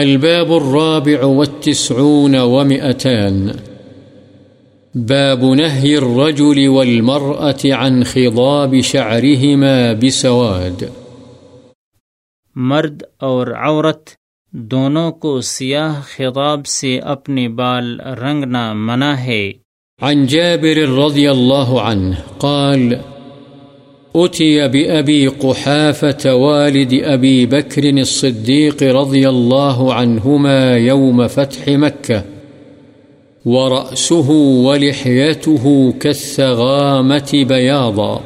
الباب الرابع والتسعون ومئتان. باب نهي الرجل والمرأة عن خضاب شعرهما بسواد. مرد اور عورت دونوں کو سیاہ خطاب سے اپنے بال رنگنا منع ہے۔ عن جابر رضي الله عنه قال أتي بأبي قحافة والد أبي بكر الصديق رضي الله عنهما يوم فتح مكة، ورأسه ولحيته كالثغامة بياضا.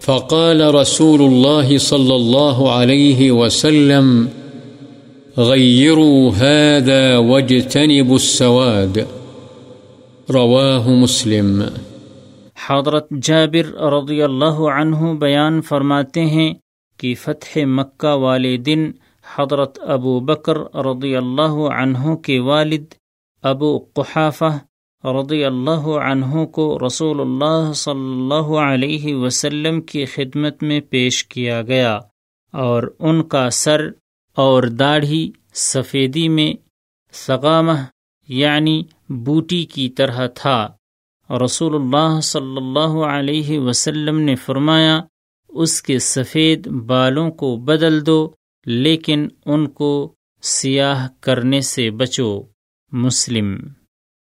فقال رسول الله صلى الله عليه وسلم غيروا هذا واجتنبوا السواد. رواه مسلم. حضرت جابر رضی اللہ عنہ بیان فرماتے ہیں کہ فتح مکہ والے دن حضرت ابو بکر رضی اللہ عنہ کے والد ابو قحافہ رضی اللہ عنہ کو رسول اللہ صلی اللہ علیہ وسلم کی خدمت میں پیش کیا گیا اور ان کا سر اور داڑھی سفیدی میں سغامہ یعنی بوٹی کی طرح تھا۔ رسول اللہ صلی اللہ علیہ وسلم نے فرمایا، اس کے سفید بالوں کو بدل دو، لیکن ان کو سیاہ کرنے سے بچو۔ مسلم